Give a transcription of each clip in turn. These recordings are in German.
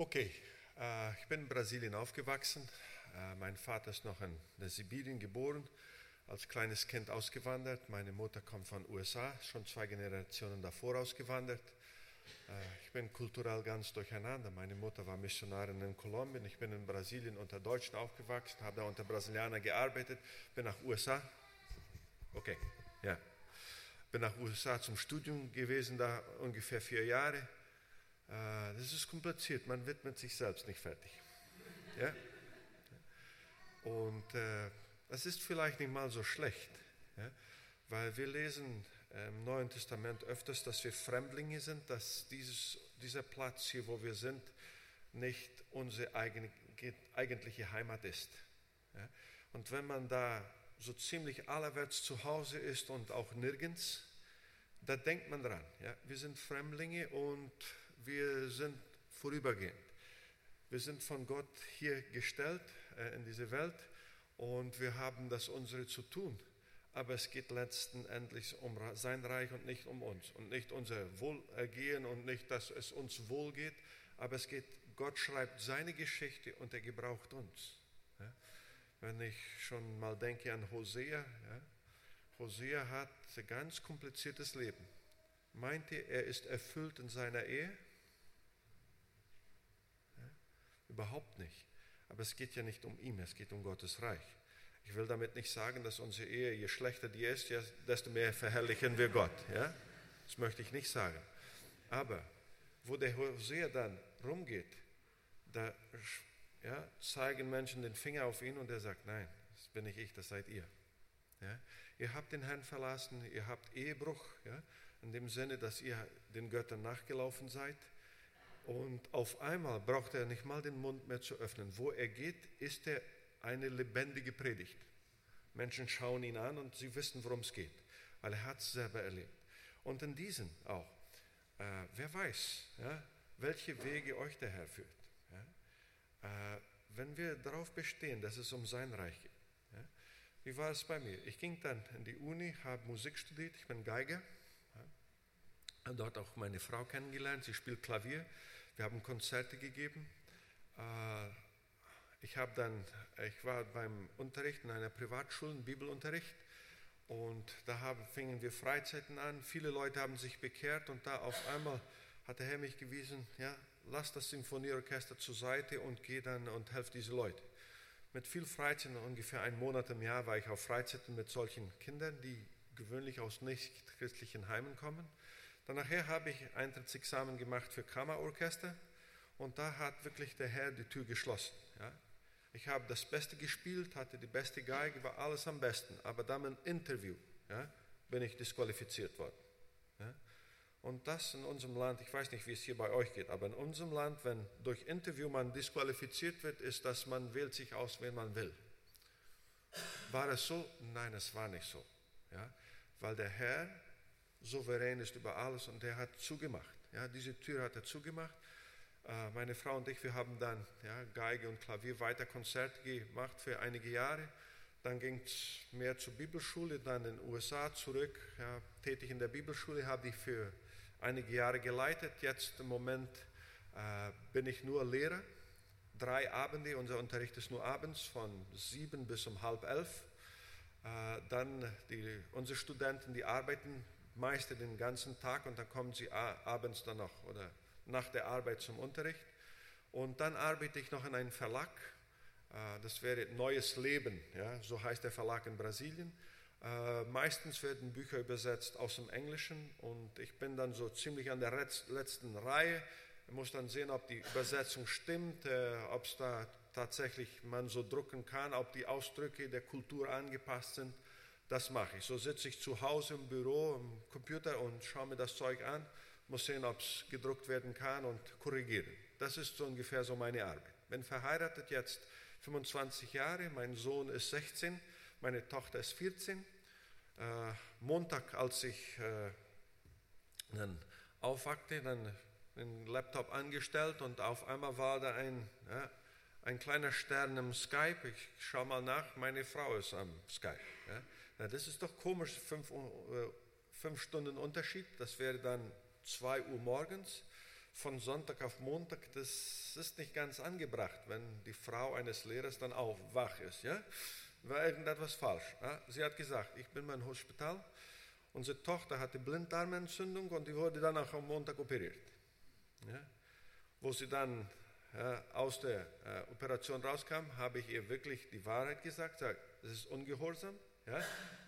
Okay, äh, ich bin in Brasilien aufgewachsen. Äh, mein Vater ist noch in Sibirien geboren, als kleines Kind ausgewandert. Meine Mutter kommt von USA, schon zwei Generationen davor ausgewandert. Äh, ich bin kulturell ganz durcheinander. Meine Mutter war Missionarin in Kolumbien. Ich bin in Brasilien unter Deutschen aufgewachsen, habe da unter Brasilianern gearbeitet, bin nach USA. Okay, ja. Bin nach USA zum Studium gewesen, da ungefähr vier Jahre. Äh, das ist kompliziert, man wird mit sich selbst nicht fertig. Ja? Und äh, das ist vielleicht nicht mal so schlecht, ja? weil wir lesen im Neuen Testament öfters, dass wir Fremdlinge sind, dass dieses, dieser Platz hier, wo wir sind, nicht unsere eigentliche Heimat ist. Ja? Und wenn man da so ziemlich allerwärts zu Hause ist und auch nirgends, da denkt man dran. Ja? Wir sind Fremdlinge und wir sind vorübergehend. Wir sind von Gott hier gestellt äh, in diese Welt und wir haben das unsere zu tun. Aber es geht letzten Endes um sein Reich und nicht um uns und nicht unser Wohlergehen und nicht, dass es uns wohl geht. Aber es geht, Gott schreibt seine Geschichte und er gebraucht uns. Ja? Wenn ich schon mal denke an Hosea, ja? Hosea hat ein ganz kompliziertes Leben. Meinte, er ist erfüllt in seiner Ehe? Ja? Überhaupt nicht. Aber es geht ja nicht um ihn, es geht um Gottes Reich. Ich will damit nicht sagen, dass unsere Ehe, je schlechter die ist, desto mehr verherrlichen wir Gott. Ja? Das möchte ich nicht sagen. Aber wo der Hosea dann rumgeht, da ja, zeigen Menschen den Finger auf ihn und er sagt, nein, das bin nicht ich, das seid ihr. Ja? Ihr habt den Herrn verlassen, ihr habt Ehebruch, ja? in dem Sinne, dass ihr den Göttern nachgelaufen seid. Und auf einmal braucht er nicht mal den Mund mehr zu öffnen. Wo er geht, ist er eine lebendige Predigt. Menschen schauen ihn an und sie wissen, worum es geht, weil er hat es selber erlebt. Und in diesen auch, äh, wer weiß, ja, welche Wege euch der Herr führt. Ja? Äh, wenn wir darauf bestehen, dass es um sein Reich geht. Ja? Wie war es bei mir? Ich ging dann in die Uni, habe Musik studiert, ich bin Geiger. Ja? Dort auch meine Frau kennengelernt, sie spielt Klavier. Wir haben Konzerte gegeben. Äh, ich habe dann, ich war beim Unterricht in einer Privatschule, Bibelunterricht, und da haben, fingen wir Freizeiten an. Viele Leute haben sich bekehrt und da auf einmal hat der Herr mich gewiesen, ja, lass das Sinfonieorchester zur Seite und geh dann und helf diese Leute. Mit viel Freizeit, ungefähr einen Monat im Jahr, war ich auf Freizeiten mit solchen Kindern, die gewöhnlich aus nicht christlichen Heimen kommen. Dann nachher habe ich Eintrittsexamen gemacht für Kammerorchester und da hat wirklich der Herr die Tür geschlossen. Ja. Ich habe das Beste gespielt, hatte die beste Geige, war alles am besten. Aber dann im Interview ja, bin ich disqualifiziert worden. Ja. Und das in unserem Land, ich weiß nicht, wie es hier bei euch geht, aber in unserem Land, wenn durch Interview man disqualifiziert wird, ist, dass man wählt sich aus, wen man will. War es so? Nein, es war nicht so. Ja? Weil der Herr souverän ist über alles und er hat zugemacht. Ja? Diese Tür hat er zugemacht äh, meine Frau und ich, wir haben dann ja, Geige und Klavier weiter Konzerte gemacht für einige Jahre. Dann ging es mehr zur Bibelschule, dann in den USA zurück, ja, tätig in der Bibelschule, habe ich für einige Jahre geleitet. Jetzt im Moment äh, bin ich nur Lehrer. Drei Abende, unser Unterricht ist nur abends von sieben bis um halb elf. Äh, dann die, unsere Studenten, die arbeiten meist den ganzen Tag und dann kommen sie abends dann noch oder nach der Arbeit zum Unterricht. Und dann arbeite ich noch in einem Verlag. Äh, das wäre Neues Leben, ja, so heißt der Verlag in Brasilien. Äh, meistens werden Bücher übersetzt aus dem Englischen und ich bin dann so ziemlich an der letzten Reihe. Ich muss dann sehen, ob die Übersetzung stimmt, äh, ob es da tatsächlich man so drucken kann, ob die Ausdrücke der Kultur angepasst sind. Das mache ich. So sitze ich zu Hause im Büro, im Computer und schaue mir das Zeug an muss sehen, ob es gedruckt werden kann und korrigieren. Das ist so ungefähr so meine Arbeit. Bin verheiratet jetzt 25 Jahre, mein Sohn ist 16, meine Tochter ist 14. Äh, Montag, als ich äh, dann aufwachte, dann den Laptop angestellt und auf einmal war da ein, ja, ein kleiner Stern im Skype. Ich schaue mal nach, meine Frau ist am Skype. Ja. Na, das ist doch komisch, fünf, äh, fünf Stunden Unterschied. Das wäre dann 2 Uhr morgens. von Sonntag auf Montag, das ist nicht ganz angebracht, wenn die Frau eines Lehrers dann auch wach ist. Ja? War irgendetwas falsch. Ja? Sie hat gesagt, ich bin mein Hospital, unsere Tochter hatte Blinddarmentzündung und die wurde dann auch am Montag operiert. Ja? Wo sie dann ja, aus der äh, Operation rauskam, habe ich ihr wirklich die Wahrheit gesagt. Sag, das ist ungehorsam. Ja?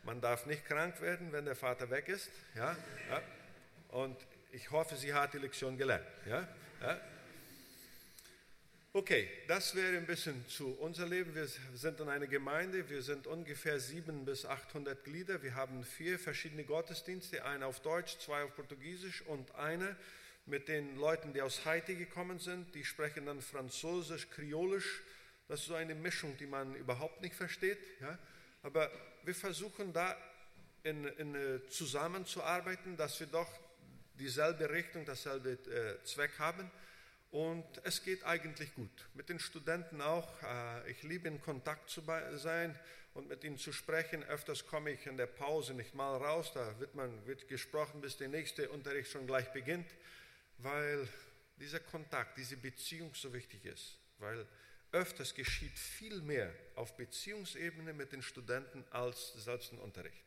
Man darf nicht krank werden, wenn der Vater weg ist. Ja? ja? Und ich hoffe, sie hat die Lektion gelernt. Ja? ja? Okay, das wäre ein bisschen zu unser Leben. Wir sind in einer Gemeinde, wir sind ungefähr 700 bis 800 Glieder. Wir haben vier verschiedene Gottesdienste, einen auf Deutsch, zwei auf Portugiesisch und eine mit den Leuten, die aus Haiti gekommen sind. Die sprechen dann Französisch, Kriolisch. Das ist so eine Mischung, die man überhaupt nicht versteht. Ja? Aber wir versuchen da in, in, äh, zusammenzuarbeiten, dass wir doch dieselbe Richtung, dasselbe äh, Zweck haben. Und es geht eigentlich gut. Mit den Studenten auch. Äh, ich liebe in Kontakt zu sein und mit ihnen zu sprechen. Öfters komme ich in der Pause nicht mal raus. Da wird, man, wird gesprochen, bis der nächste Unterricht schon gleich beginnt, weil dieser Kontakt, diese Beziehung so wichtig ist. Weil öfters geschieht viel mehr auf Beziehungsebene mit den Studenten als selbst im Unterricht.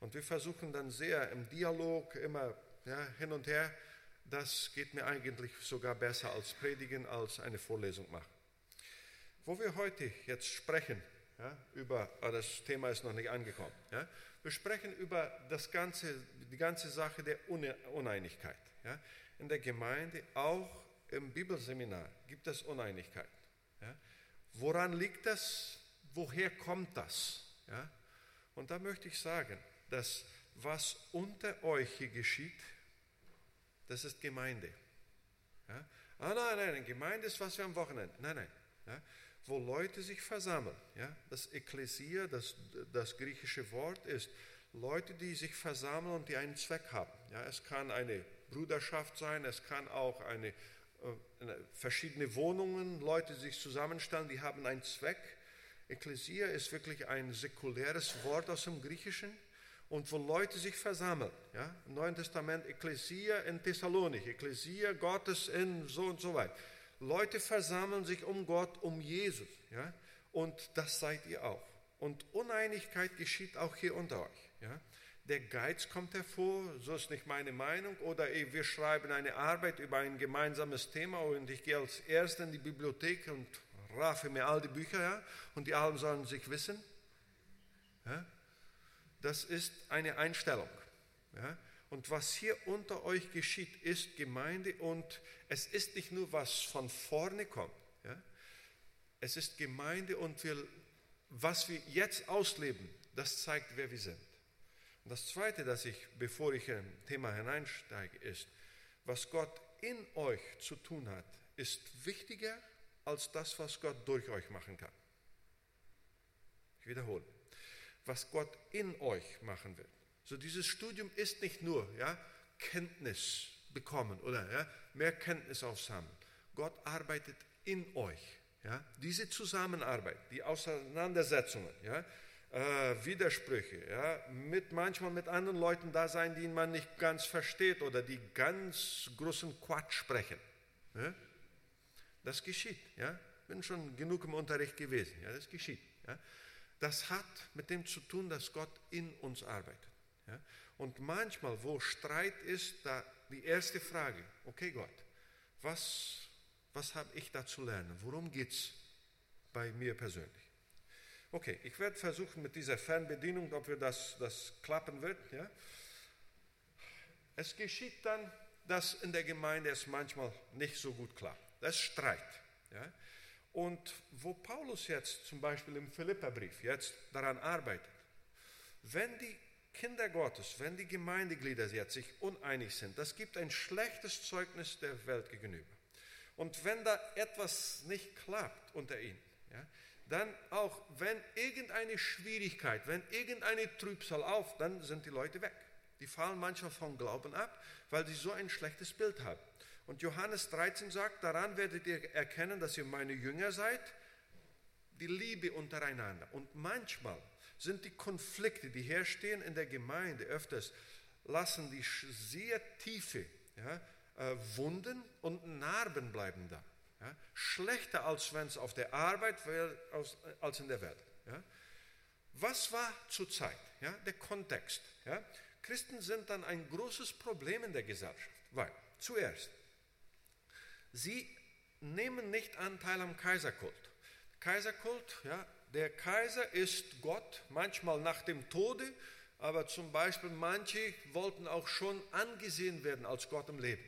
Und wir versuchen dann sehr im Dialog immer ja, hin und her das geht mir eigentlich sogar besser als Predigen, als eine Vorlesung machen. Wo wir heute jetzt sprechen, ja, über, ah, das Thema ist noch nicht angekommen, ja, wir sprechen über das ganze, die ganze Sache der Uneinigkeit. In der Gemeinde, auch im Bibelseminar, gibt es Uneinigkeit. Ja. Woran liegt das? Woher kommt das? Ja. Und da möchte ich sagen, dass was unter euch hier geschieht, das ist Gemeinde. Ja? Ah nein, nein, Gemeinde ist was wir am Wochenende. Nein, nein. Ja? Wo Leute sich versammeln. Ja? Das Ekklesia, das, das griechische Wort ist Leute, die sich versammeln und die einen Zweck haben. Ja? Es kann eine Bruderschaft sein, es kann auch eine, verschiedene Wohnungen, Leute sich zusammenstellen, die haben einen Zweck. Ekklesia ist wirklich ein säkuläres Wort aus dem Griechischen und wo Leute sich versammeln. Ja? Im Neuen Testament Ekklesia in Thessalonik, Ekklesia Gottes in so und so weit. Leute versammeln sich um Gott, um Jesus. Ja? Und das seid ihr auch. Und Uneinigkeit geschieht auch hier unter euch. Ja? Der Geiz kommt hervor, so ist nicht meine Meinung. Oder wir schreiben eine Arbeit über ein gemeinsames Thema und ich gehe als Erster in die Bibliothek und raffe mir all die Bücher ja? und die allen sollen sich wissen. Ja? das ist eine Einstellung. Ja? Und was hier unter euch geschieht, ist Gemeinde und es ist nicht nur, was von vorne kommt. Ja? Es ist Gemeinde und wir, was wir jetzt ausleben, das zeigt, wer wir sind. Das Zweite, das ich, bevor ich im Thema hineinsteige, ist, was Gott in euch zu tun hat, ist wichtiger als das, was Gott durch euch machen kann. Ich wiederhole was Gott in euch machen will. So dieses Studium ist nicht nur ja, Kenntnis bekommen oder ja, mehr Kenntnis aufsammeln. Gott arbeitet in euch. Ja, diese Zusammenarbeit, die Auseinandersetzungen, ja, äh, Widersprüche, ja, mit, manchmal mit anderen Leuten da sein, die man nicht ganz versteht oder die ganz großen Quatsch sprechen. Ja, das geschieht. Ja. Bin schon genug im Unterricht gewesen. Ja, das geschieht. Ja das hat mit dem zu tun, dass Gott in uns arbeitet. Ja? Und manchmal, wo Streit ist, da die erste Frage, okay Gott, was, was habe ich da zu lernen? Worum geht es bei mir persönlich? Okay, ich werde versuchen mit dieser Fernbedienung, ob wir das, das klappen wird. Ja? Es geschieht dann, dass in der Gemeinde es manchmal nicht so gut klappt. Das ist Streit. Ja? Und wo Paulus jetzt zum Beispiel im Philipperbrief jetzt daran arbeitet, wenn die Kinder Gottes, wenn die Gemeindeglieder jetzt sich uneinig sind, das gibt ein schlechtes Zeugnis der Welt gegenüber. Und wenn da etwas nicht klappt unter ihnen, ja, dann auch, wenn irgendeine Schwierigkeit, wenn irgendeine Trübsal auf, dann sind die Leute weg. Die fallen manchmal vom Glauben ab, weil sie so ein schlechtes Bild haben. Und Johannes 13 sagt, daran werdet ihr erkennen, dass ihr meine Jünger seid, die Liebe untereinander. Und manchmal sind die Konflikte, die herstehen in der Gemeinde öfters, lassen die sehr tiefe ja, äh, Wunden und Narben bleiben da. Ja? Schlechter als wenn es auf der Arbeit wäre als in der Welt. Ja? Was war zur Zeit? Ja? Der Kontext. Ja? Christen sind dann ein großes Problem in der Gesellschaft, weil zuerst, sie nehmen nicht Anteil am Kaiserkult. Kaiserkult, ja, der Kaiser ist Gott, manchmal nach dem Tode, aber zum Beispiel manche wollten auch schon angesehen werden als Gott im Leben.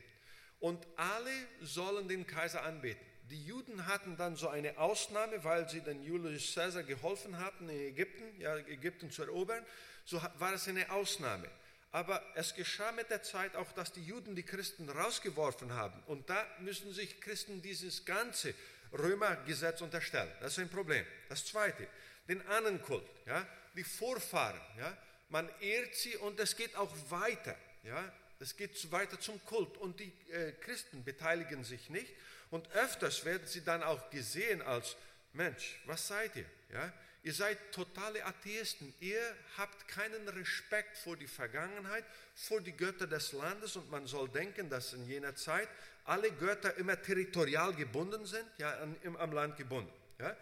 Und alle sollen den Kaiser anbeten. Die Juden hatten dann so eine Ausnahme, weil sie den Julius Caesar geholfen hatten, in Ägypten, ja, Ägypten zu erobern. So war es eine Ausnahme. Aber es geschah mit der Zeit auch, dass die Juden die Christen rausgeworfen haben. Und da müssen sich Christen dieses ganze Römergesetz unterstellen. Das ist ein Problem. Das Zweite, den Ahnenkult, ja, die Vorfahren. Ja, man ehrt sie und es geht auch weiter. Ja, es geht weiter zum Kult. Und die äh, Christen beteiligen sich nicht. Und öfters werden sie dann auch gesehen als Mensch, was seid ihr? Ja, Ihr seid totale Atheisten. Ihr habt keinen Respekt vor die Vergangenheit, vor die Götter des Landes und man soll denken, dass in jener Zeit alle Götter immer territorial gebunden sind, ja, an, am Land gebunden. Ja.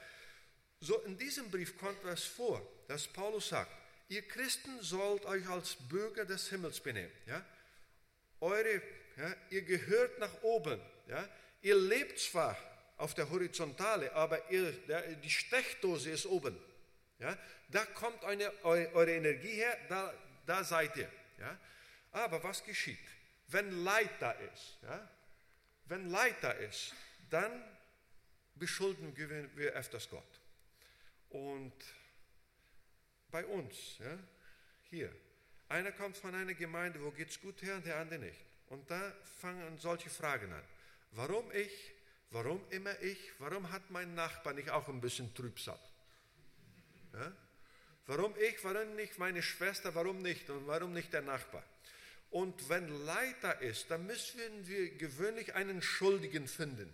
So in diesem Brief kommt es vor, dass Paulus sagt, ihr Christen sollt euch als Bürger des Himmels benehmen. Ja. Eure, ja, ihr gehört nach oben. Ja. Ihr lebt zwar auf der Horizontale, aber ihr, der, die Stechdose ist oben. Ja? Da kommt eine, eure Energie her, da, da seid ihr. Ja? Aber was geschieht? Wenn Leid da ist, ja? wenn Leid da ist, dann beschuldigen wir öfters Gott. Und bei uns, ja, hier, einer kommt von einer Gemeinde, wo geht es gut her und der andere nicht. Und da fangen solche Fragen an. Warum ich? Warum immer ich? Warum hat mein Nachbar nicht auch ein bisschen Trübsal? Ja? Warum ich, warum nicht meine Schwester, warum nicht und warum nicht der Nachbar? Und wenn Leid da ist, dann müssen wir gewöhnlich einen Schuldigen finden.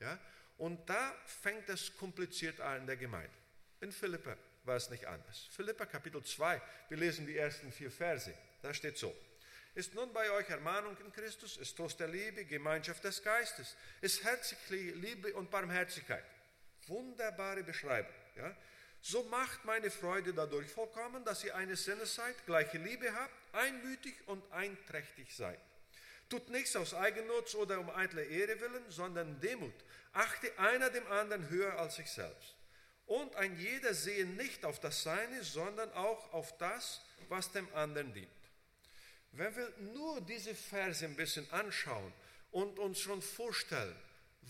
Ja? Und da fängt es kompliziert an in der Gemeinde. In Philippa war es nicht anders. Philippa Kapitel 2, wir lesen die ersten vier Verse. Da steht so. Ist nun bei euch Ermahnung in Christus, ist Trost der Liebe, Gemeinschaft des Geistes, ist herzliche Liebe und Barmherzigkeit. Wunderbare Beschreibung. Ja? So macht meine Freude dadurch vollkommen, dass ihr eines Sinnes seid, gleiche Liebe habt, einmütig und einträchtig seid. Tut nichts aus Eigennutz oder um eitle Ehre willen, sondern Demut. Achte einer dem anderen höher als sich selbst. Und ein jeder sehe nicht auf das Seine, sondern auch auf das, was dem anderen dient. Wenn wir nur diese Verse ein bisschen anschauen und uns schon vorstellen,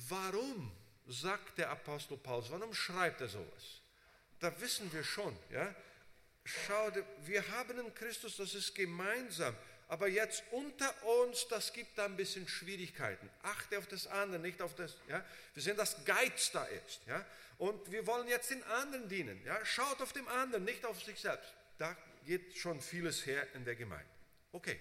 warum sagt der Apostel Paulus, warum schreibt er sowas? da wissen wir schon, ja, schau, wir haben in Christus, das ist gemeinsam, aber jetzt unter uns, das gibt da ein bisschen Schwierigkeiten. Achte auf das andere, nicht auf das, ja. Wir sehen, dass Geiz da ist, ja. Und wir wollen jetzt den anderen dienen, ja. Schaut auf den anderen, nicht auf sich selbst. Da geht schon vieles her in der Gemeinde. Okay,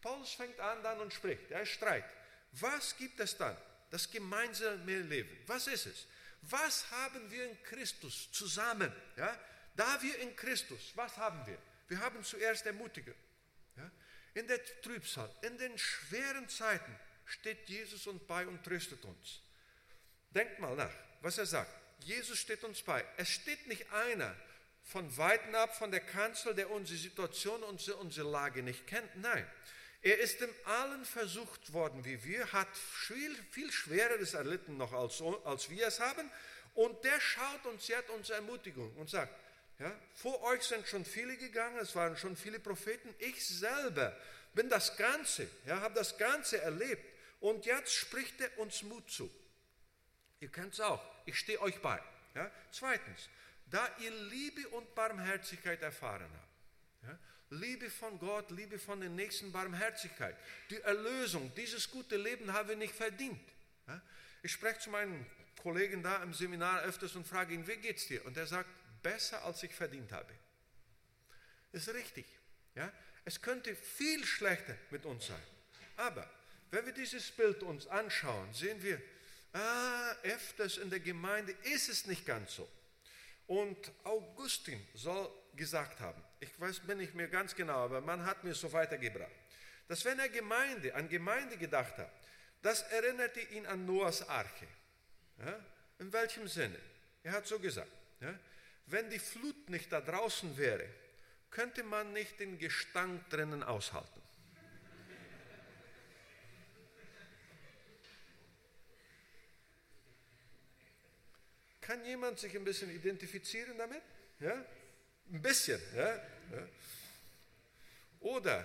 Paulus fängt an dann und spricht, er Streit. Was gibt es dann? Das gemeinsame Leben. Was ist es? Was haben wir in Christus zusammen? Ja? Da wir in Christus, was haben wir? Wir haben zuerst Ermutigung. In der Trübsal, in den schweren Zeiten steht Jesus uns bei und tröstet uns. Denkt mal nach, was er sagt. Jesus steht uns bei. Es steht nicht einer von weitem ab von der Kanzel, der unsere Situation, unsere, unsere Lage nicht kennt. Nein, er ist in allen versucht worden wie wir, hat viel, viel Schwereres erlitten noch als, als wir es haben. Und der schaut uns jetzt unsere Ermutigung und sagt, ja, vor euch sind schon viele gegangen, es waren schon viele Propheten. Ich selber bin das Ganze, ja, habe das Ganze erlebt. Und jetzt spricht er uns Mut zu. Ihr kennt es auch. Ich stehe euch bei. Ja. Zweitens, da ihr Liebe und Barmherzigkeit erfahren habt. Ja, Liebe von Gott, Liebe von den Nächsten, Barmherzigkeit. Die Erlösung, dieses gute Leben haben wir nicht verdient. Ich spreche zu meinen Kollegen da im Seminar öfters und frage ihn, wie geht's dir? Und er sagt, besser als ich verdient habe. Das ist richtig. Ja? Es könnte viel schlechter mit uns sein. Aber wenn wir dieses Bild uns anschauen, sehen wir, ah, öfters in der Gemeinde ist es nicht ganz so. Und Augustin soll gesagt haben, ich weiß, bin nicht mehr ganz genau, aber man hat mir so weitergebracht, dass wenn er Gemeinde, an Gemeinde gedacht hat, Das erinnerte ihn an Noahs Arche. Ja? In welchem Sinne? Er hat so gesagt, ja? Wenn die Flut nicht da draußen wäre, könnte man nicht den Gestank drinnen aushalten. Kann jemand sich ein bisschen identifizieren damit? Ja? Ein bisschen. Ja? ja? Oder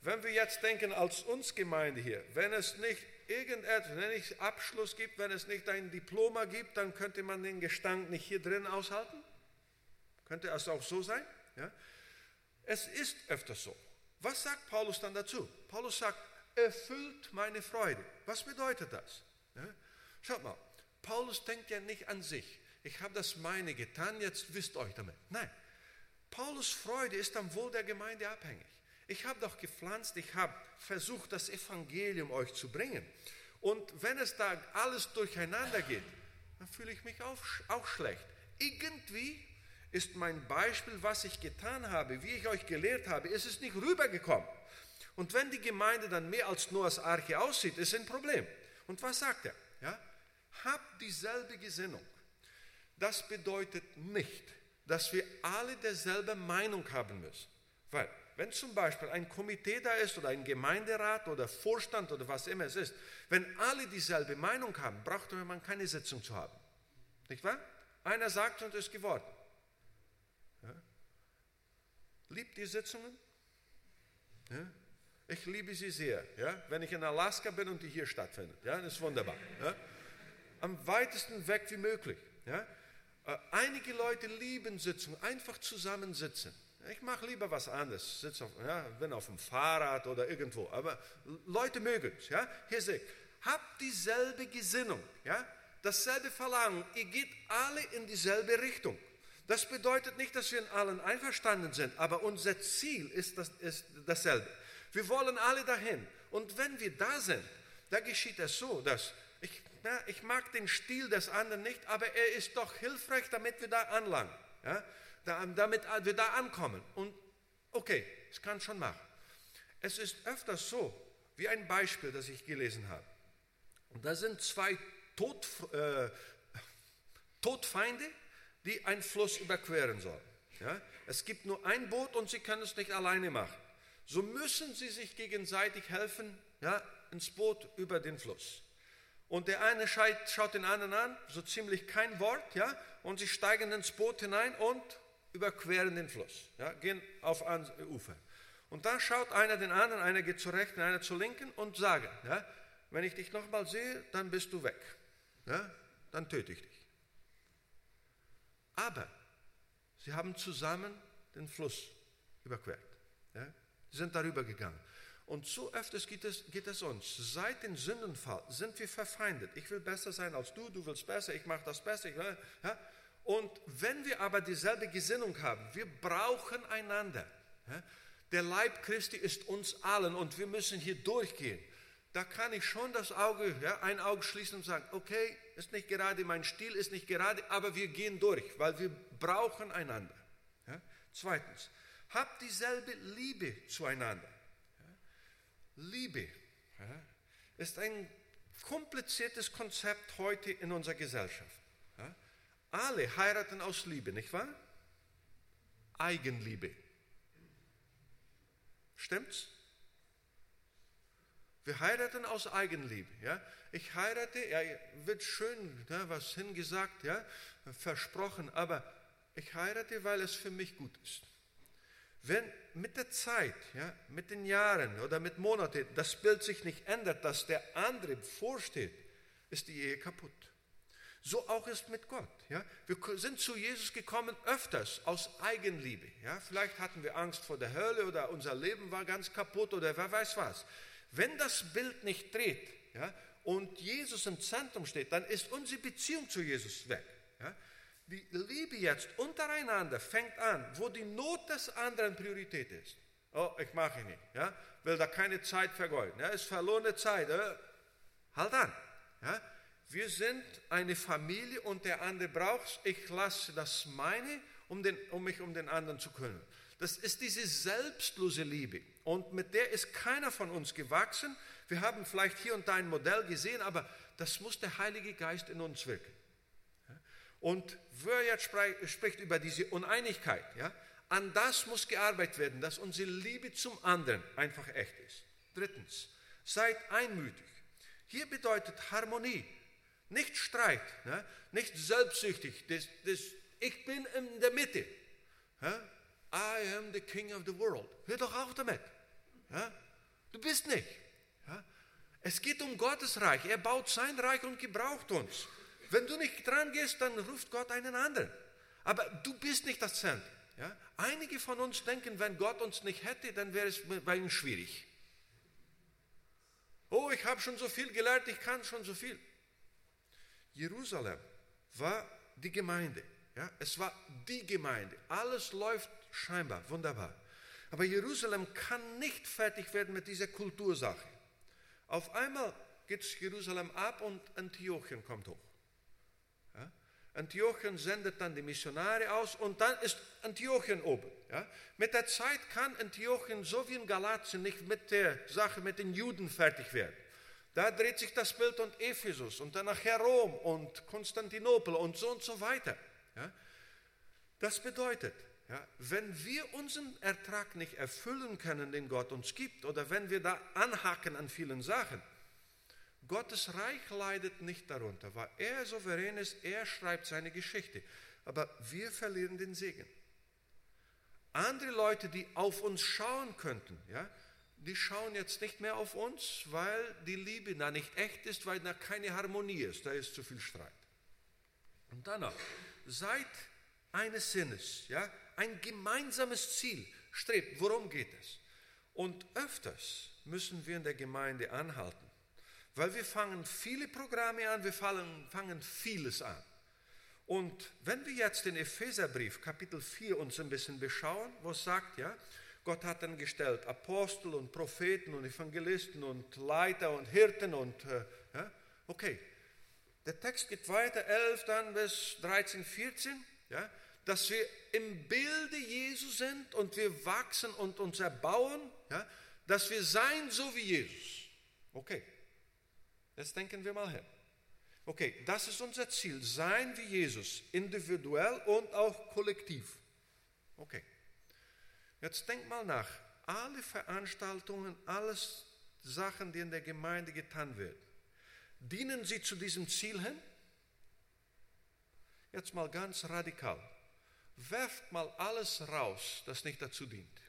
wenn wir jetzt denken als uns Gemeinde hier, wenn es nicht irgendetwas, wenn es Abschluss gibt, wenn es nicht ein Diploma gibt, dann könnte man den Gestank nicht hier drin aushalten? Könnte es auch so sein? Ja? Es ist öfters so. Was sagt Paulus dann dazu? Paulus sagt, erfüllt meine Freude. Was bedeutet das? Ja? Schaut mal, Paulus denkt ja nicht an sich. Ich habe das meine getan, jetzt wisst euch damit. Nein, Paulus Freude ist am Wohl der Gemeinde abhängig. Ich habe doch gepflanzt, ich habe versucht, das Evangelium euch zu bringen. Und wenn es da alles durcheinander geht, dann fühle ich mich auch, auch schlecht. Irgendwie ist mein Beispiel, was ich getan habe, wie ich euch gelehrt habe, ist es nicht rübergekommen. Und wenn die Gemeinde dann mehr als Noahs Arche aussieht, ist ein Problem. Und was sagt er? Ja? Habt dieselbe Gesinnung. Das bedeutet nicht, dass wir alle derselbe Meinung haben müssen. Weil, wenn zum Beispiel ein Komitee da ist oder ein Gemeinderat oder Vorstand oder was immer es ist, wenn alle dieselbe Meinung haben, braucht man keine Sitzung zu haben. Nicht wahr? Einer sagt und ist geworden. Ja? Liebt die Sitzungen? Ja? Ich liebe sie sehr. Ja? Wenn ich in Alaska bin und die hier stattfindet. Ja? Das ist wunderbar. Ja? Am weitesten weg wie möglich. Ja? Äh, einige Leute lieben Sitzungen, einfach zusammensitzen. Ich mache lieber was anderes, sitze auf, ja, bin auf dem Fahrrad oder irgendwo. Aber Leute mögen es. Ja? Hier seht, habt dieselbe Gesinnung, ja? dasselbe Verlangen. Ihr geht alle in dieselbe Richtung. Das bedeutet nicht, dass wir in allen einverstanden sind, aber unser Ziel ist, das, ist dasselbe. Wir wollen alle dahin. Und wenn wir da sind, da geschieht es so, dass ich, ja, ich mag den Stil des anderen nicht, aber er ist doch hilfreich, damit wir da anlangen. Ja? damit wir da ankommen. Und okay, ich kann schon machen. Es ist öfters so, wie ein Beispiel, das ich gelesen habe. Und da sind zwei Tod, äh, Todfeinde, die einen Fluss überqueren sollen. Ja? Es gibt nur ein Boot und sie können es nicht alleine machen. So müssen sie sich gegenseitig helfen, ja, ins Boot über den Fluss. Und der eine schaut den anderen an, so ziemlich kein Wort, ja, und sie steigen ins Boot hinein und überqueren den Fluss, ja, gehen auf ein Ufer. Und dann schaut einer den anderen, einer geht zur rechten, einer zur linken und sagen, ja, wenn ich dich nochmal sehe, dann bist du weg. Ja, dann töte ich dich. Aber sie haben zusammen den Fluss überquert. Ja, sie sind darüber gegangen. Und so öfters geht es, geht es uns. Seit dem Sündenfall sind wir verfeindet. Ich will besser sein als du, du willst besser, ich mache das besser. Ich, ja, und wenn wir aber dieselbe Gesinnung haben, wir brauchen einander. Der Leib Christi ist uns allen und wir müssen hier durchgehen. Da kann ich schon das Auge, ja, ein Auge schließen und sagen, okay, ist nicht gerade mein Stil, ist nicht gerade, aber wir gehen durch, weil wir brauchen einander. Ja? Zweitens, habt dieselbe Liebe zueinander. Ja? Liebe ja, ist ein kompliziertes Konzept heute in unserer Gesellschaft. Alle heiraten aus Liebe, nicht wahr? Eigenliebe. Stimmt's? Wir heiraten aus Eigenliebe. Ja? Ich heirate, ja, wird schön ja, was hingesagt, ja, versprochen, aber ich heirate, weil es für mich gut ist. Wenn mit der Zeit, ja, mit den Jahren oder mit Monaten das Bild sich nicht ändert, dass der andere vorsteht, ist die Ehe kaputt. So auch ist mit Gott. Ja? Wir sind zu Jesus gekommen öfters aus Eigenliebe. Ja? Vielleicht hatten wir Angst vor der Hölle oder unser Leben war ganz kaputt oder wer weiß was. Wenn das Bild nicht dreht ja, und Jesus im Zentrum steht, dann ist unsere Beziehung zu Jesus weg. Ja? Die Liebe jetzt untereinander fängt an, wo die Not des anderen Priorität ist. Oh, ich mache nicht. Ja? Will da keine Zeit vergeuden. Ja? Ist verlorene Zeit. Äh? Halt an. Ja? Wir sind eine Familie und der andere braucht es. Ich lasse das meine, um, den, um mich um den anderen zu kümmern. Das ist diese selbstlose Liebe. Und mit der ist keiner von uns gewachsen. Wir haben vielleicht hier und da ein Modell gesehen, aber das muss der Heilige Geist in uns wirken. Und wer jetzt spricht über diese Uneinigkeit, ja, an das muss gearbeitet werden, dass unsere Liebe zum anderen einfach echt ist. Drittens, seid einmütig. Hier bedeutet Harmonie, nicht Streit, ne? nicht selbstsüchtig. Das, das, ich bin in der Mitte. Ja? I am the king of the world. Hör doch auf damit. Ja? Du bist nicht. Ja? Es geht um Gottes Reich. Er baut sein Reich und gebraucht uns. Wenn du nicht dran gehst, dann ruft Gott einen anderen. Aber du bist nicht das Zentrum. Ja? Einige von uns denken, wenn Gott uns nicht hätte, dann wäre es bei ihm schwierig. Oh, ich habe schon so viel gelernt, ich kann schon so viel. Jerusalem war die Gemeinde. Ja? Es war die Gemeinde. Alles läuft scheinbar wunderbar. Aber Jerusalem kann nicht fertig werden mit dieser Kultursache. Auf einmal geht Jerusalem ab und Antiochien kommt hoch. Ja? Antiochien sendet dann die Missionare aus und dann ist Antiochien oben. Ja? Mit der Zeit kann Antiochien so wie in Galatien nicht mit der Sache mit den Juden fertig werden. Da dreht sich das Bild und Ephesus und dann nachher Rom und Konstantinopel und so und so weiter. Ja? Das bedeutet, ja, wenn wir unseren Ertrag nicht erfüllen können, den Gott uns gibt, oder wenn wir da anhaken an vielen Sachen, Gottes Reich leidet nicht darunter, weil er souverän ist, er schreibt seine Geschichte. Aber wir verlieren den Segen. Andere Leute, die auf uns schauen könnten, ja, die schauen jetzt nicht mehr auf uns, weil die Liebe da nicht echt ist, weil da keine Harmonie ist, da ist zu viel Streit. Und dann noch, seid eines Sinnes, ja, ein gemeinsames Ziel strebt. Worum geht es? Und öfters müssen wir in der Gemeinde anhalten, weil wir fangen viele Programme an, wir fangen, fangen vieles an. Und wenn wir jetzt den Epheserbrief Kapitel 4 uns ein bisschen beschauen, wo es sagt, ja, Gott hat dann gestellt Apostel und Propheten und Evangelisten und Leiter und Hirten und, äh, ja, okay. Der Text geht weiter, 11 dann bis 13, 14, ja, dass wir im Bilde Jesu sind und wir wachsen und uns erbauen, ja, dass wir sein so wie Jesus. Okay, jetzt denken wir mal hin. Okay, das ist unser Ziel, sein wie Jesus, individuell und auch kollektiv. Okay, jetzt denk mal nach. Alle Veranstaltungen, alles Sachen, die in der Gemeinde getan werden, dienen sie zu diesem Ziel hin? Jetzt mal ganz radikal werft mal alles raus, das nicht dazu dient.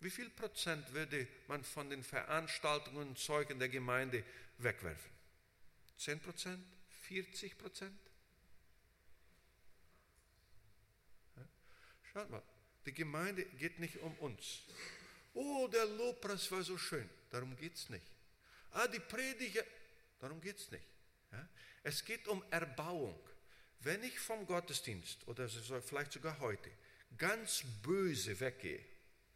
Wie viel Prozent würde man von den Veranstaltungen und Zeugen der Gemeinde wegwerfen? 10 Prozent? 40 Prozent? Schaut mal, die Gemeinde geht nicht um uns. Oh, der Lobpreis war so schön. Darum geht es nicht. Ah, die Predigt, darum geht es nicht. Ja? Es geht um Erbauung. Wenn ich vom Gottesdienst oder vielleicht sogar heute ganz böse weggehe,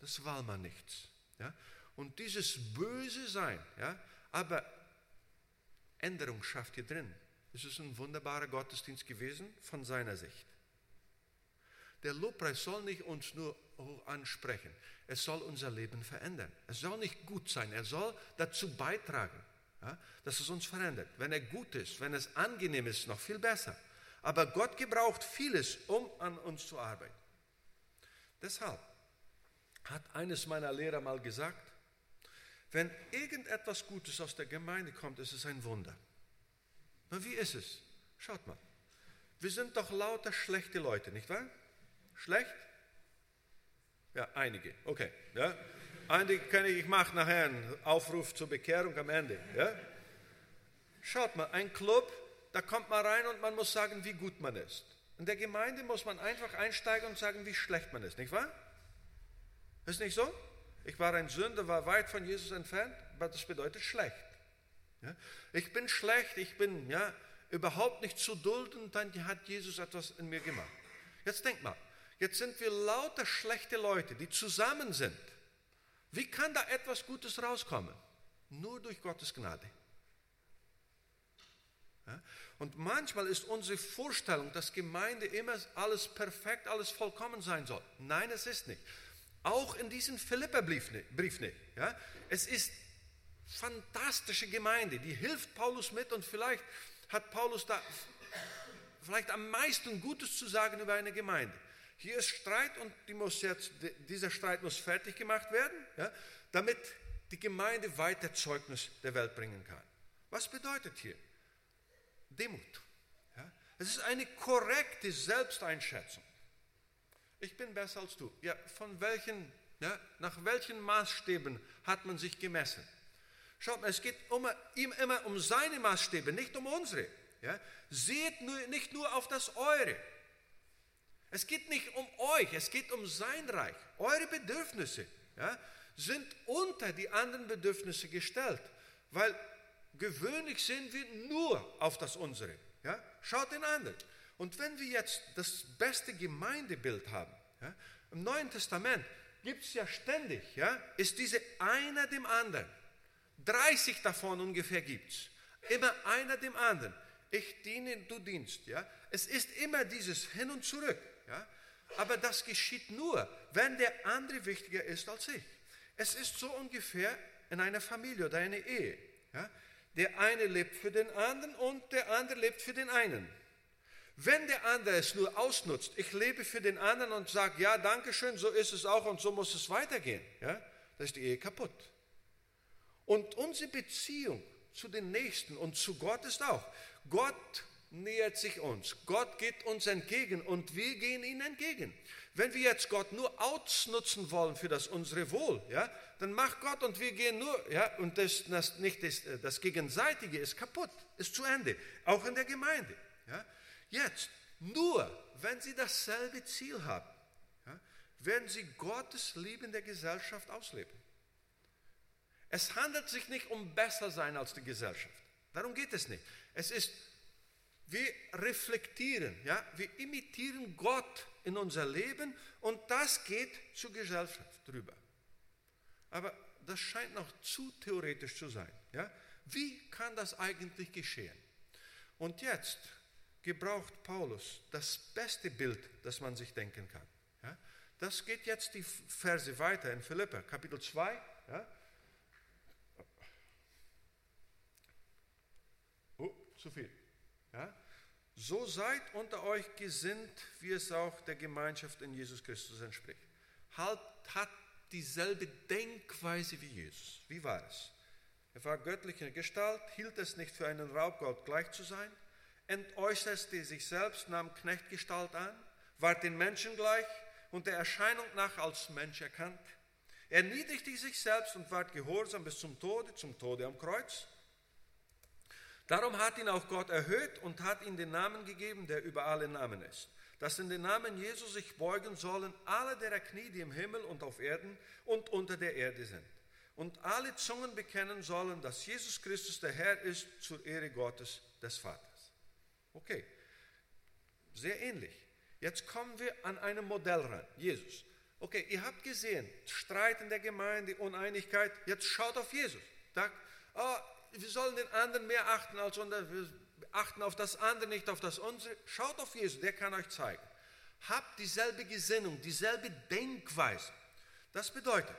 das war mal nichts. Ja? Und dieses böse Sein, ja, aber Änderung schafft hier drin. Es ist ein wunderbarer Gottesdienst gewesen von seiner Sicht. Der Lobpreis soll nicht uns nur ansprechen, es soll unser Leben verändern. Es soll nicht gut sein, er soll dazu beitragen, ja, dass es uns verändert. Wenn er gut ist, wenn es angenehm ist, noch viel besser. Aber Gott gebraucht vieles, um an uns zu arbeiten. Deshalb hat eines meiner Lehrer mal gesagt, wenn irgendetwas Gutes aus der Gemeinde kommt, ist es ein Wunder. Na, wie ist es? Schaut mal. Wir sind doch lauter schlechte Leute, nicht wahr? Schlecht? Ja, einige. Okay. Ja. Einige kenne ich, ich mache nachher einen Aufruf zur Bekehrung am Ende. Ja. Schaut mal, ein Club da kommt man rein und man muss sagen, wie gut man ist. In der Gemeinde muss man einfach einsteigen und sagen, wie schlecht man ist, nicht wahr? Ist nicht so? Ich war ein Sünder, war weit von Jesus entfernt, aber das bedeutet schlecht. Ja? Ich bin schlecht, ich bin ja, überhaupt nicht zu dulden, dann hat Jesus etwas in mir gemacht. Jetzt denk mal, jetzt sind wir lauter schlechte Leute, die zusammen sind. Wie kann da etwas Gutes rauskommen? Nur durch Gottes Gnade. Und manchmal ist unsere Vorstellung, dass Gemeinde immer alles perfekt, alles vollkommen sein soll. Nein, es ist nicht. Auch in diesem Philipperbrief nicht. Ja? Es ist fantastische Gemeinde, die hilft Paulus mit und vielleicht hat Paulus da vielleicht am meisten Gutes zu sagen über eine Gemeinde. Hier ist Streit und die jetzt, dieser Streit muss fertig gemacht werden, ja, damit die Gemeinde weiter Zeugnis der Welt bringen kann. Was bedeutet hier? Demut. Ja? Es ist eine korrekte Selbsteinschätzung. Ich bin besser als du. Ja, von welchen, ja, nach welchen Maßstäben hat man sich gemessen? Schaut mal, es geht um, ihm immer um seine Maßstäbe, nicht um unsere. Ja? Seht nur, nicht nur auf das Eure. Es geht nicht um euch, es geht um sein Reich. Eure Bedürfnisse ja, sind unter die anderen Bedürfnisse gestellt, weil gewöhnlich sehen wir nur auf das unsere. Ja? Schaut den anderen. Und wenn wir jetzt das beste Gemeindebild haben, ja, im Neuen Testament gibt es ja ständig, ja, ist diese einer dem anderen. 30 davon ungefähr gibt es. Immer einer dem anderen. Ich diene, du dienst. Ja? Es ist immer dieses Hin und Zurück. Ja? Aber das geschieht nur, wenn der andere wichtiger ist als ich. Es ist so ungefähr in einer Familie oder einer Ehe. Ja? Der eine lebt für den anderen und der andere lebt für den einen. Wenn der andere es nur ausnutzt, ich lebe für den anderen und sage, ja, danke schön, so ist es auch und so muss es weitergehen, ja, dann ist die Ehe kaputt. Und unsere Beziehung zu den Nächsten und zu Gott ist auch. Gott nähert sich uns. Gott geht uns entgegen und wir gehen ihm entgegen. Wenn wir jetzt Gott nur ausnutzen wollen für das unsere Wohl, ja, dann macht Gott und wir gehen nur, ja, und das, das nicht das, das Gegenseitige ist kaputt, ist zu Ende, auch in der Gemeinde. Ja. Jetzt, nur wenn Sie dasselbe Ziel haben, ja, werden Sie Gottes Liebe in der Gesellschaft ausleben. Es handelt sich nicht um besser sein als die Gesellschaft. Darum geht es nicht. Es ist, wir reflektieren, ja, wir imitieren Gott in unser Leben und das geht zur Gesellschaft drüber. Aber das scheint noch zu theoretisch zu sein. Ja? Wie kann das eigentlich geschehen? Und jetzt gebraucht Paulus das beste Bild, das man sich denken kann. Ja? Das geht jetzt die Verse weiter in Philippa, Kapitel 2. Ja? zu viel. Ja? So seid unter euch gesinnt, wie es auch der Gemeinschaft in Jesus Christus entspricht. Halt, hat dieselbe Denkweise wie Jesus. Wie war es? Er war göttlicher Gestalt, hielt es nicht für einen Raubgott gleich zu sein, entäußerte sich selbst, nahm Knechtgestalt an, war den Menschen gleich und der Erscheinung nach als Mensch erkannt. Er erniedrigte sich selbst und ward gehorsam bis zum Tode, zum Tode am Kreuz. Darum hat ihn auch Gott erhöht und hat ihm den Namen gegeben, der über alle Namen ist. Dass in den Namen Jesus sich beugen sollen alle derer Knie, die im Himmel und auf Erden und unter der Erde sind. Und alle Zungen bekennen sollen, dass Jesus Christus der Herr ist, zur Ehre Gottes des Vaters. Okay, sehr ähnlich. Jetzt kommen wir an einem Modell ran, Jesus. Okay, ihr habt gesehen, Streit in der Gemeinde, Uneinigkeit, jetzt schaut auf Jesus. Sagt, oh, wir sollen den anderen mehr achten als unser, wir achten auf das andere, nicht auf das unsere. Schaut auf Jesus, der kann euch zeigen. Habt dieselbe Gesinnung, dieselbe Denkweise. Das bedeutet,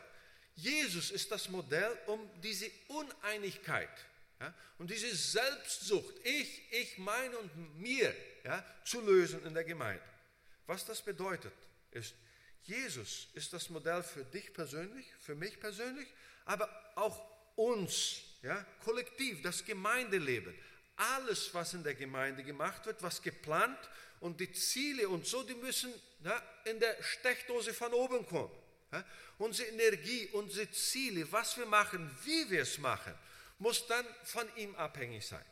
Jesus ist das Modell, um diese Uneinigkeit, ja, um diese Selbstsucht, ich, ich, meine und mir, ja, zu lösen in der Gemeinde. Was das bedeutet, ist, Jesus ist das Modell für dich persönlich, für mich persönlich, aber auch uns ja, kollektiv, das Gemeindeleben, alles, was in der Gemeinde gemacht wird, was geplant und die Ziele und so, die müssen ja, in der Steckdose von oben kommen. Ja. Unsere Energie, unsere Ziele, was wir machen, wie wir es machen, muss dann von ihm abhängig sein.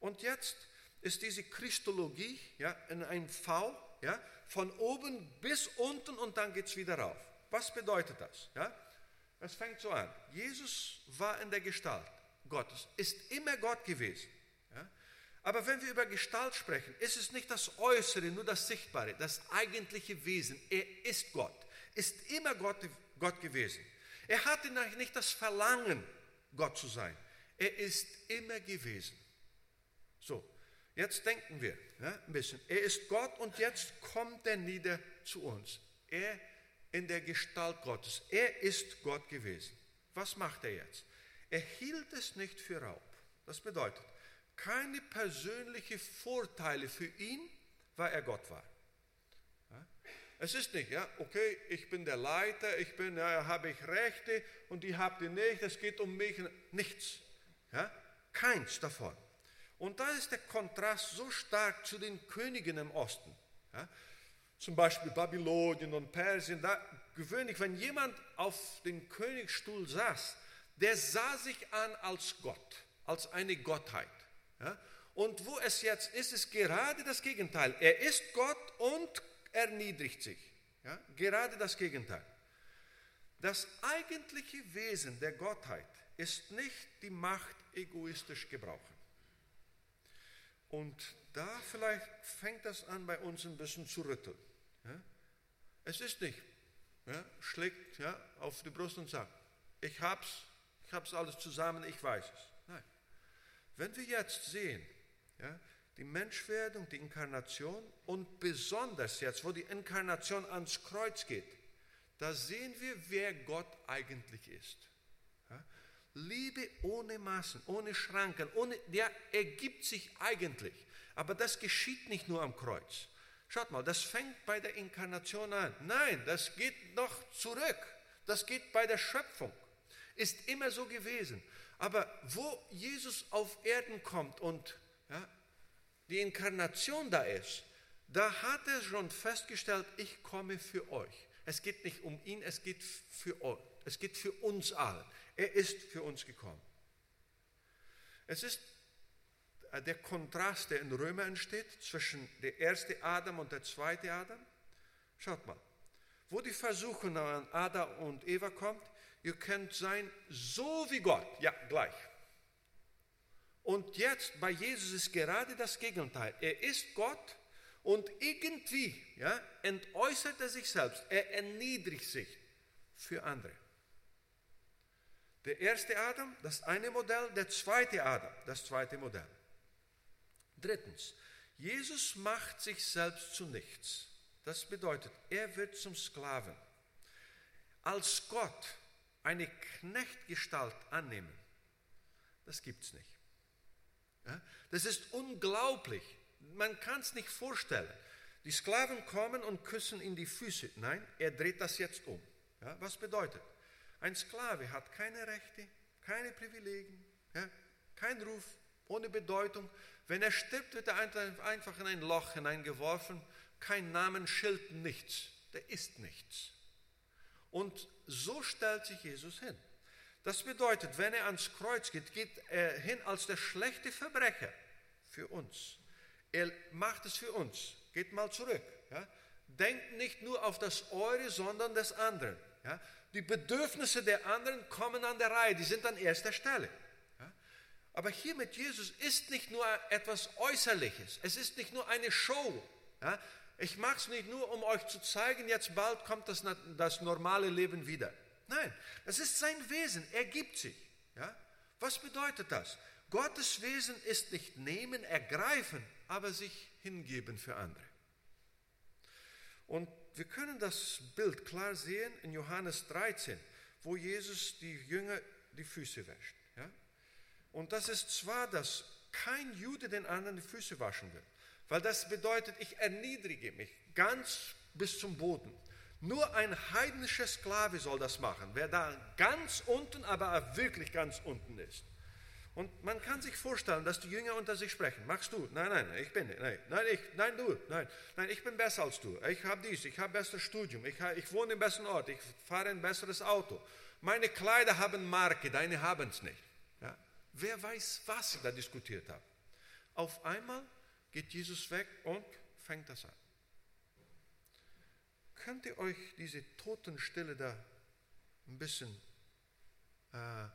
Und jetzt ist diese Christologie ja, in ein V, ja, von oben bis unten und dann geht es wieder rauf. Was bedeutet das? Ja? Es fängt so an. Jesus war in der Gestalt Gottes, ist immer Gott gewesen. Ja? Aber wenn wir über Gestalt sprechen, ist es nicht das Äußere, nur das Sichtbare, das eigentliche Wesen. Er ist Gott, ist immer Gott, Gott gewesen. Er hatte nicht das Verlangen, Gott zu sein. Er ist immer gewesen. So, Jetzt denken wir ja, ein bisschen. Er ist Gott und jetzt kommt er nieder zu uns. Er in der Gestalt Gottes. Er ist Gott gewesen. Was macht er jetzt? Er hielt es nicht für Raub. Das bedeutet, keine persönlichen Vorteile für ihn, weil er Gott war. Es ist nicht, ja, okay, ich bin der Leiter, ich bin, ja, habe ich Rechte und die habt ihr nicht, es geht um mich. Nichts. Ja? Keins davon. Und da ist der Kontrast so stark zu den Königen im Osten. Ja? Zum Beispiel Babylonien und Persien. Da gewöhnlich, wenn jemand auf dem Königsstuhl saß, der sah sich an als Gott, als eine Gottheit. Ja? Und wo es jetzt ist, ist gerade das Gegenteil. Er ist Gott und erniedrigt sich. Ja? Gerade das Gegenteil. Das eigentliche Wesen der Gottheit ist nicht die Macht egoistisch gebrauchen. Und da vielleicht fängt das an, bei uns ein bisschen zu rütteln. Ja? Es ist nicht, ja, schlägt ja, auf die Brust und sagt, ich hab's, ich hab's alles zusammen, ich weiß es. Nein. Wenn wir jetzt sehen, ja, die Menschwerdung, die Inkarnation und besonders jetzt, wo die Inkarnation ans Kreuz geht, da sehen wir, wer Gott eigentlich ist. Ja? Liebe ohne Maßen, ohne Schranken, ohne, der ergibt sich eigentlich. Aber das geschieht nicht nur am Kreuz. Schaut mal, das fängt bei der Inkarnation an. Nein, das geht noch zurück. Das geht bei der Schöpfung. Ist immer so gewesen. Aber wo Jesus auf Erden kommt und ja, die Inkarnation da ist, da hat er schon festgestellt, ich komme für euch. Es geht nicht um ihn, es geht für euch. Es geht für uns alle. Er ist für uns gekommen. Es ist der Kontrast, der in Römer entsteht, zwischen der erste Adam und der zweite Adam. Schaut mal, wo die Versuchung an Adam und Eva kommt, ihr könnt sein so wie Gott, ja gleich. Und jetzt bei Jesus ist gerade das Gegenteil. Er ist Gott und irgendwie ja, entäußert er sich selbst. Er erniedrigt sich für andere. Der erste Adam, das eine Modell, der zweite Adam, das zweite Modell. Drittens, Jesus macht sich selbst zu nichts. Das bedeutet, er wird zum Sklaven. Als Gott eine Knechtgestalt annehmen, das gibt es nicht. Das ist unglaublich. Man kann es nicht vorstellen. Die Sklaven kommen und küssen in die Füße. Nein, er dreht das jetzt um. Was bedeutet? Ein Sklave hat keine Rechte, keine Privilegien, kein Ruf, ohne Bedeutung. Wenn er stirbt, wird er einfach in ein Loch hineingeworfen. Kein Namensschild, nichts. Der ist nichts. Und so stellt sich Jesus hin. Das bedeutet, wenn er ans Kreuz geht, geht er hin als der schlechte Verbrecher für uns. Er macht es für uns. Geht mal zurück. Ja? Denkt nicht nur auf das Eure, sondern des anderen. Ja? Die Bedürfnisse der anderen kommen an der Reihe, die sind an erster Stelle. Aber hier mit Jesus ist nicht nur etwas Äußerliches, es ist nicht nur eine Show. Ja? Ich mache es nicht nur, um euch zu zeigen, jetzt bald kommt das, das normale Leben wieder. Nein, es ist sein Wesen, er gibt sich. Ja? Was bedeutet das? Gottes Wesen ist nicht nehmen, ergreifen, aber sich hingeben für andere. Und wir können das Bild klar sehen in Johannes 13, wo Jesus die Jünger die Füße wäscht. Und das ist zwar, dass kein Jude den anderen die Füße waschen will, weil das bedeutet, ich erniedrige mich ganz bis zum Boden. Nur ein heidnischer Sklave soll das machen, wer da ganz unten, aber wirklich ganz unten ist. Und man kann sich vorstellen, dass die Jünger unter sich sprechen. Machst du? Nein, nein, ich bin nicht. Nein, nein, ich, nein du. Nein, nein, ich bin besser als du. Ich habe dies, ich habe besseres Studium, ich, ich wohne im besten Ort, ich fahre ein besseres Auto. Meine Kleider haben Marke, deine haben es nicht. Ja? Wer weiß, was sie da diskutiert haben. Auf einmal geht Jesus weg und fängt das an. Könnt ihr euch diese Totenstille da ein bisschen äh,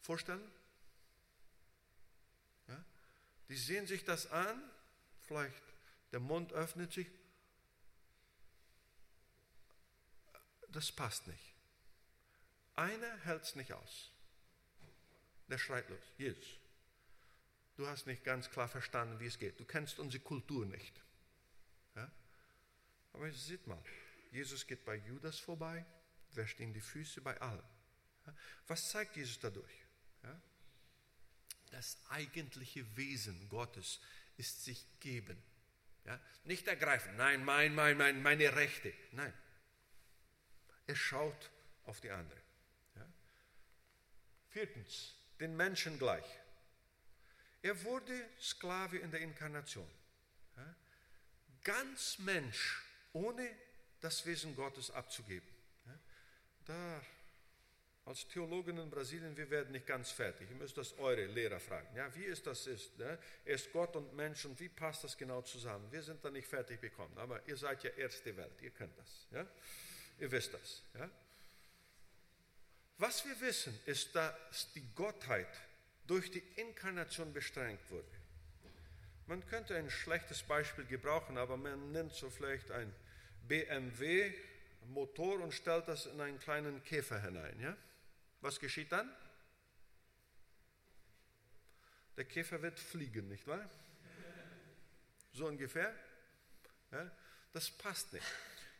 vorstellen? Die sehen sich das an, vielleicht der Mund öffnet sich. Das passt nicht. Einer hält es nicht aus. Der schreit los, Jesus, du hast nicht ganz klar verstanden, wie es geht. Du kennst unsere Kultur nicht. Ja? Aber seht mal, Jesus geht bei Judas vorbei, wäscht ihm die Füße bei allen. Ja? Was zeigt Jesus dadurch? Ja? Das eigentliche Wesen Gottes ist sich geben. Ja? Nicht ergreifen, nein, mein, mein, mein, meine Rechte. Nein. Er schaut auf die andere. Viertens, den Menschen gleich. Er wurde Sklave in der Inkarnation. Ganz Mensch, ohne das Wesen Gottes abzugeben. Da als Theologen in Brasilien, wir werden nicht ganz fertig. Ihr müsst das eure Lehrer fragen. Ja, wie ist das ist? Ne? Er ist Gott und Mensch und wie passt das genau zusammen? Wir sind da nicht fertig bekommen, aber ihr seid ja erste Welt, ihr könnt das. Ja? Ihr wisst das. Ja? Was wir wissen, ist, dass die Gottheit durch die Inkarnation beschränkt wurde. Man könnte ein schlechtes Beispiel gebrauchen, aber man nimmt so vielleicht ein BMW Motor und stellt das in einen kleinen Käfer hinein. Ja? Was geschieht dann? Der Käfer wird fliegen, nicht wahr? So ungefähr. Ja, das passt nicht.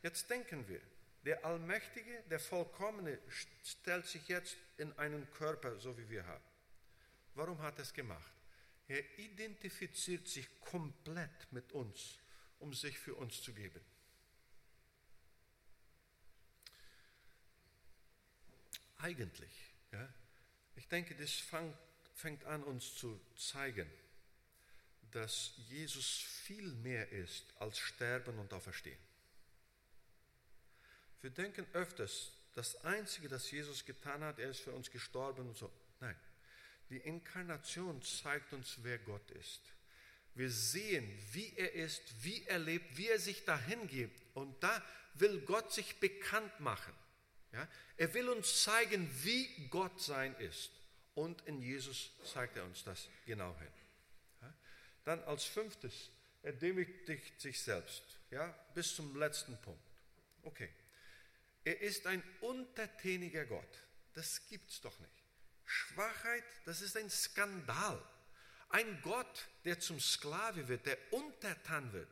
Jetzt denken wir, der Allmächtige, der Vollkommene stellt sich jetzt in einen Körper, so wie wir haben. Warum hat er es gemacht? Er identifiziert sich komplett mit uns, um sich für uns zu geben. eigentlich. Ja? Ich denke, das fang, fängt an, uns zu zeigen, dass Jesus viel mehr ist als Sterben und Auferstehen. Wir denken öfters, das Einzige, das Jesus getan hat, er ist für uns gestorben und so. Nein, die Inkarnation zeigt uns, wer Gott ist. Wir sehen, wie er ist, wie er lebt, wie er sich dahin gibt. Und da will Gott sich bekannt machen. Ja? Er will uns zeigen, wie Gott sein ist. Und in Jesus zeigt er uns das genau hin. Ja? Dann als fünftes, er demütigt sich selbst. Ja? Bis zum letzten Punkt. Okay. Er ist ein untertäniger Gott. Das gibt es doch nicht. Schwachheit, das ist ein Skandal. Ein Gott, der zum Sklave wird, der untertan wird.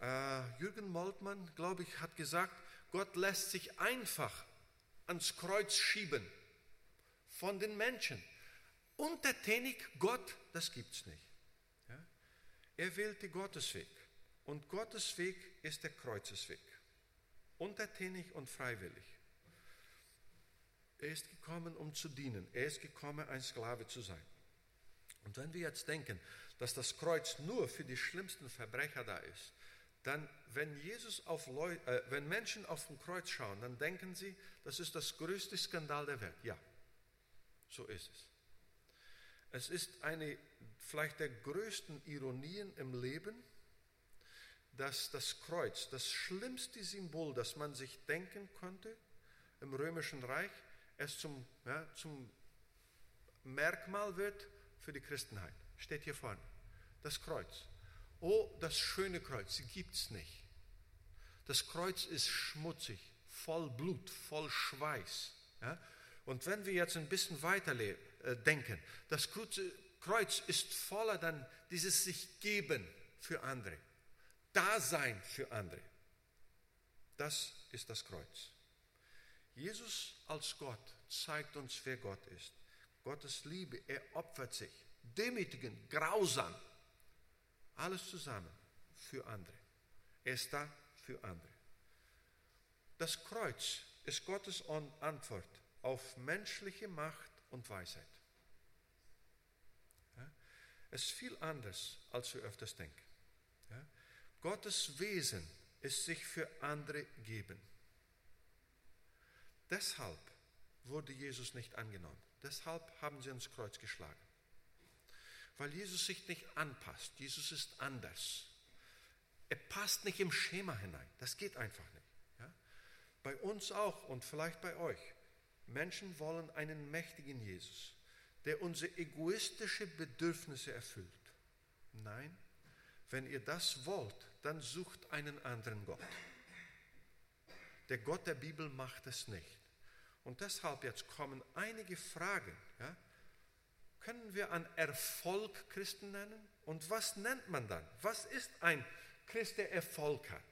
Äh, Jürgen Moltmann, glaube ich, hat gesagt, Gott lässt sich einfach ans Kreuz schieben von den Menschen. Untertänig Gott, das gibt es nicht. Ja? Er wählte Gottes Weg. Und Gottes Weg ist der Kreuzesweg. Untertänig und freiwillig. Er ist gekommen, um zu dienen. Er ist gekommen, ein Sklave zu sein. Und wenn wir jetzt denken, dass das Kreuz nur für die schlimmsten Verbrecher da ist, dann, wenn, Jesus auf Leu äh, wenn Menschen auf dem Kreuz schauen, dann denken sie, das ist das größte Skandal der Welt. Ja, so ist es. Es ist eine vielleicht der größten Ironien im Leben, dass das Kreuz, das schlimmste Symbol, das man sich denken konnte im römischen Reich, es zum, ja, zum Merkmal wird für die Christenheit. Steht hier vorne. Das Kreuz. Oh, das schöne Kreuz, gibt es nicht. Das Kreuz ist schmutzig, voll Blut, voll Schweiß. Ja? Und wenn wir jetzt ein bisschen weiter äh, denken, das Kreuz ist voller dann dieses sich geben für andere, Dasein für andere. Das ist das Kreuz. Jesus als Gott zeigt uns, wer Gott ist. Gottes Liebe, er opfert sich, demütigend, grausam alles zusammen für andere. Er ist da für andere. Das Kreuz ist Gottes Antwort auf menschliche Macht und Weisheit. Es ist viel anders, als wir öfters denken. Gottes Wesen ist sich für andere geben. Deshalb wurde Jesus nicht angenommen. Deshalb haben sie ans Kreuz geschlagen weil Jesus sich nicht anpasst. Jesus ist anders. Er passt nicht im Schema hinein. Das geht einfach nicht. Ja? Bei uns auch und vielleicht bei euch. Menschen wollen einen mächtigen Jesus, der unsere egoistischen Bedürfnisse erfüllt. Nein, wenn ihr das wollt, dann sucht einen anderen Gott. Der Gott der Bibel macht es nicht. Und deshalb jetzt kommen einige Fragen. Ja? können wir an Erfolg Christen nennen? Und was nennt man dann? Was ist ein Christ, der Erfolg hat?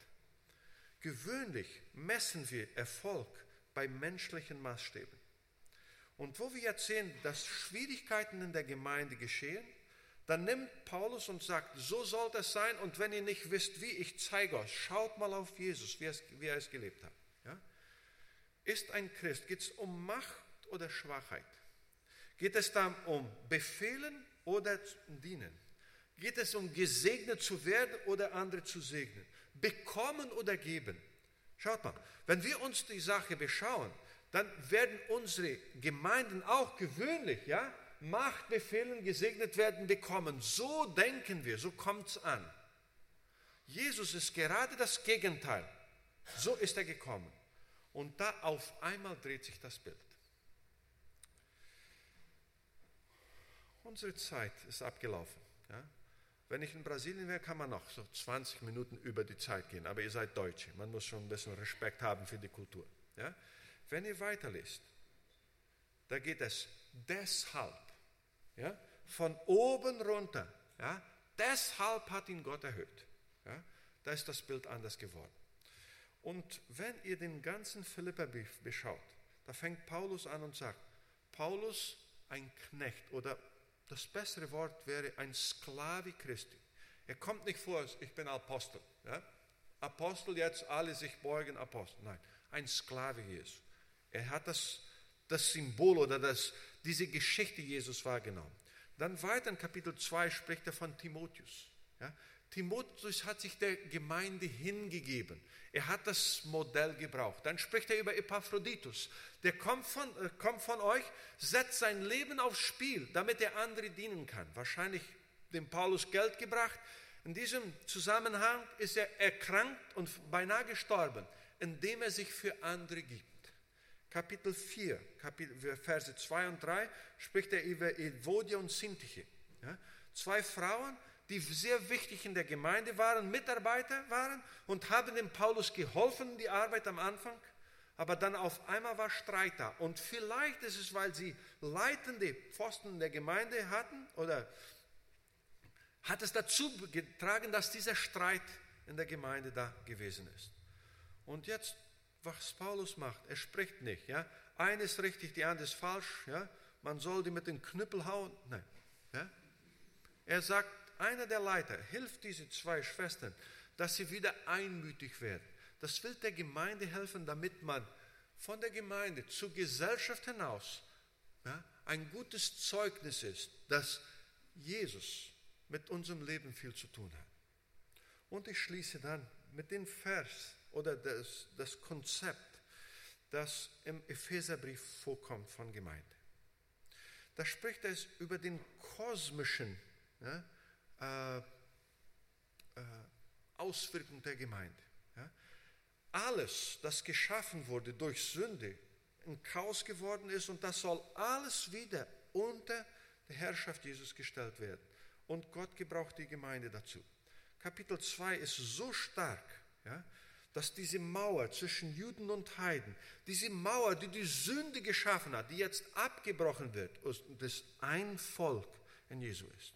Gewöhnlich messen wir Erfolg bei menschlichen Maßstäben. Und wo wir jetzt sehen, dass Schwierigkeiten in der Gemeinde geschehen, dann nimmt Paulus und sagt, so soll das sein und wenn ihr nicht wisst, wie, ich zeige euch, schaut mal auf Jesus, wie er es, wie er es gelebt hat. Ja? Ist ein Christ, geht es um Macht oder Schwachheit? Geht es dann um Befehlen oder Dienen? Geht es um gesegnet zu werden oder andere zu segnen? Bekommen oder geben? Schaut mal, wenn wir uns die Sache beschauen, dann werden unsere Gemeinden auch gewöhnlich, ja, Machtbefehlen gesegnet werden bekommen. So denken wir, so kommt es an. Jesus ist gerade das Gegenteil. So ist er gekommen. Und da auf einmal dreht sich das Bild. Unsere Zeit ist abgelaufen. Ja? Wenn ich in Brasilien wäre, kann man noch so 20 Minuten über die Zeit gehen. Aber ihr seid Deutsche. Man muss schon ein bisschen Respekt haben für die Kultur. Ja? Wenn ihr weiterlest, da geht es deshalb, ja, von oben runter. Ja, deshalb hat ihn Gott erhöht. Ja, da ist das Bild anders geworden. Und wenn ihr den ganzen Philipperbrief beschaut, da fängt Paulus an und sagt, Paulus ein Knecht oder das bessere Wort wäre ein Sklave Christi. Er kommt nicht vor, ich bin Apostel. Ja? Apostel jetzt, alle sich beugen, Apostel. Nein, ein Sklave Jesu. Er hat das, das Symbol oder das, diese Geschichte Jesus wahrgenommen. Dann weiter in Kapitel 2 spricht er von Timotheus. Ja? Timotheus hat sich der Gemeinde hingegeben. Er hat das Modell gebraucht. Dann spricht er über Epaphroditus. Der kommt von, äh, kommt von euch, setzt sein Leben aufs Spiel, damit er andere dienen kann. Wahrscheinlich dem Paulus Geld gebracht. In diesem Zusammenhang ist er erkrankt und beinahe gestorben, indem er sich für andere gibt. Kapitel 4, Kapitel, Verse 2 und 3 spricht er über Evodia und Sintiche. Ja? Zwei Frauen, die sehr wichtig in der Gemeinde waren, Mitarbeiter waren und haben dem Paulus geholfen, die Arbeit am Anfang. Aber dann auf einmal war Streit da. Und vielleicht ist es, weil sie leitende Pfosten in der Gemeinde hatten oder hat es dazu getragen, dass dieser Streit in der Gemeinde da gewesen ist. Und jetzt was Paulus macht. Er spricht nicht. Ja? Eine ist richtig, die andere ist falsch. Ja? Man soll die mit dem Knüppel hauen. Nein. Ja? Er sagt, einer der Leiter hilft diese zwei Schwestern, dass sie wieder einmütig werden. Das will der Gemeinde helfen, damit man von der Gemeinde zur Gesellschaft hinaus ja, ein gutes Zeugnis ist, dass Jesus mit unserem Leben viel zu tun hat. Und ich schließe dann mit dem Vers oder das, das Konzept, das im Epheserbrief vorkommt von Gemeinde. Da spricht es über den kosmischen ja, äh, äh, Auswirkungen der Gemeinde. Ja. Alles, das geschaffen wurde durch Sünde, ein Chaos geworden ist und das soll alles wieder unter die Herrschaft Jesus gestellt werden. Und Gott gebraucht die Gemeinde dazu. Kapitel 2 ist so stark, ja, dass diese Mauer zwischen Juden und Heiden, diese Mauer, die die Sünde geschaffen hat, die jetzt abgebrochen wird und das ein Volk in Jesu ist.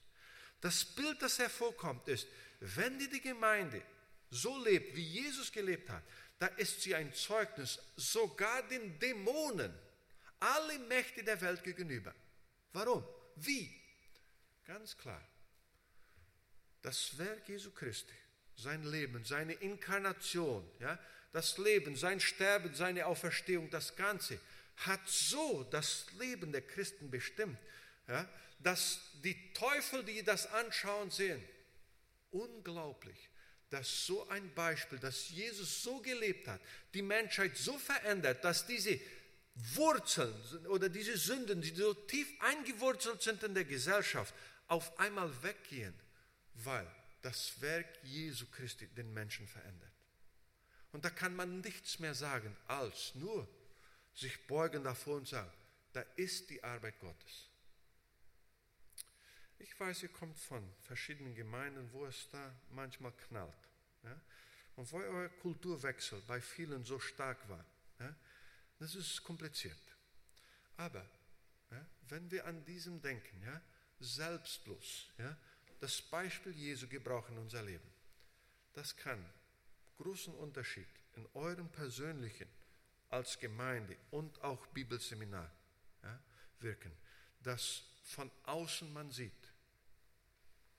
Das Bild, das hervorkommt, ist, wenn die, die Gemeinde so lebt, wie Jesus gelebt hat, da ist sie ein Zeugnis sogar den Dämonen, alle Mächte der Welt gegenüber. Warum? Wie? Ganz klar. Das Werk Jesu Christi sein Leben, seine Inkarnation, ja, das Leben, sein Sterben, seine Auferstehung, das Ganze hat so das Leben der Christen bestimmt, ja, dass die Teufel, die das anschauen, sehen, unglaublich, dass so ein Beispiel, dass Jesus so gelebt hat, die Menschheit so verändert, dass diese Wurzeln oder diese Sünden, die so tief eingewurzelt sind in der Gesellschaft, auf einmal weggehen, weil das Werk Jesu Christi den Menschen verändert. Und da kann man nichts mehr sagen, als nur sich beugen davor und sagen, da ist die Arbeit Gottes. Ich weiß, ihr kommt von verschiedenen Gemeinden, wo es da manchmal knallt. Ja? Und wo euer Kulturwechsel bei vielen so stark war. Ja? Das ist kompliziert. Aber Ja, wenn wir an diesem denken, selbstlos, das Beispiel Jesu gebrauchen in unser Leben, das kann großen Unterschied in eurem persönlichen als Gemeinde und auch Bibelseminar ja, wirken, dass von außen man sieht,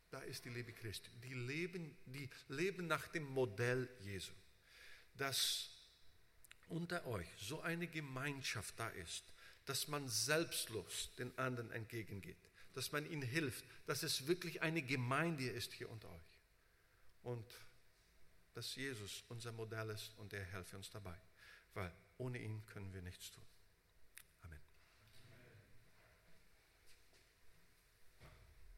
da ist die Liebe Christi. Die leben, die leben nach dem Modell Jesu. Dass unter euch so eine Gemeinschaft da ist, dass man selbstlos den anderen entgegengeht, dass man ihnen hilft, dass es wirklich eine Gemeinde ist hier unter euch. Und dass Jesus unser Modell ist und er helfe uns dabei, weil ohne ihn können wir nichts tun.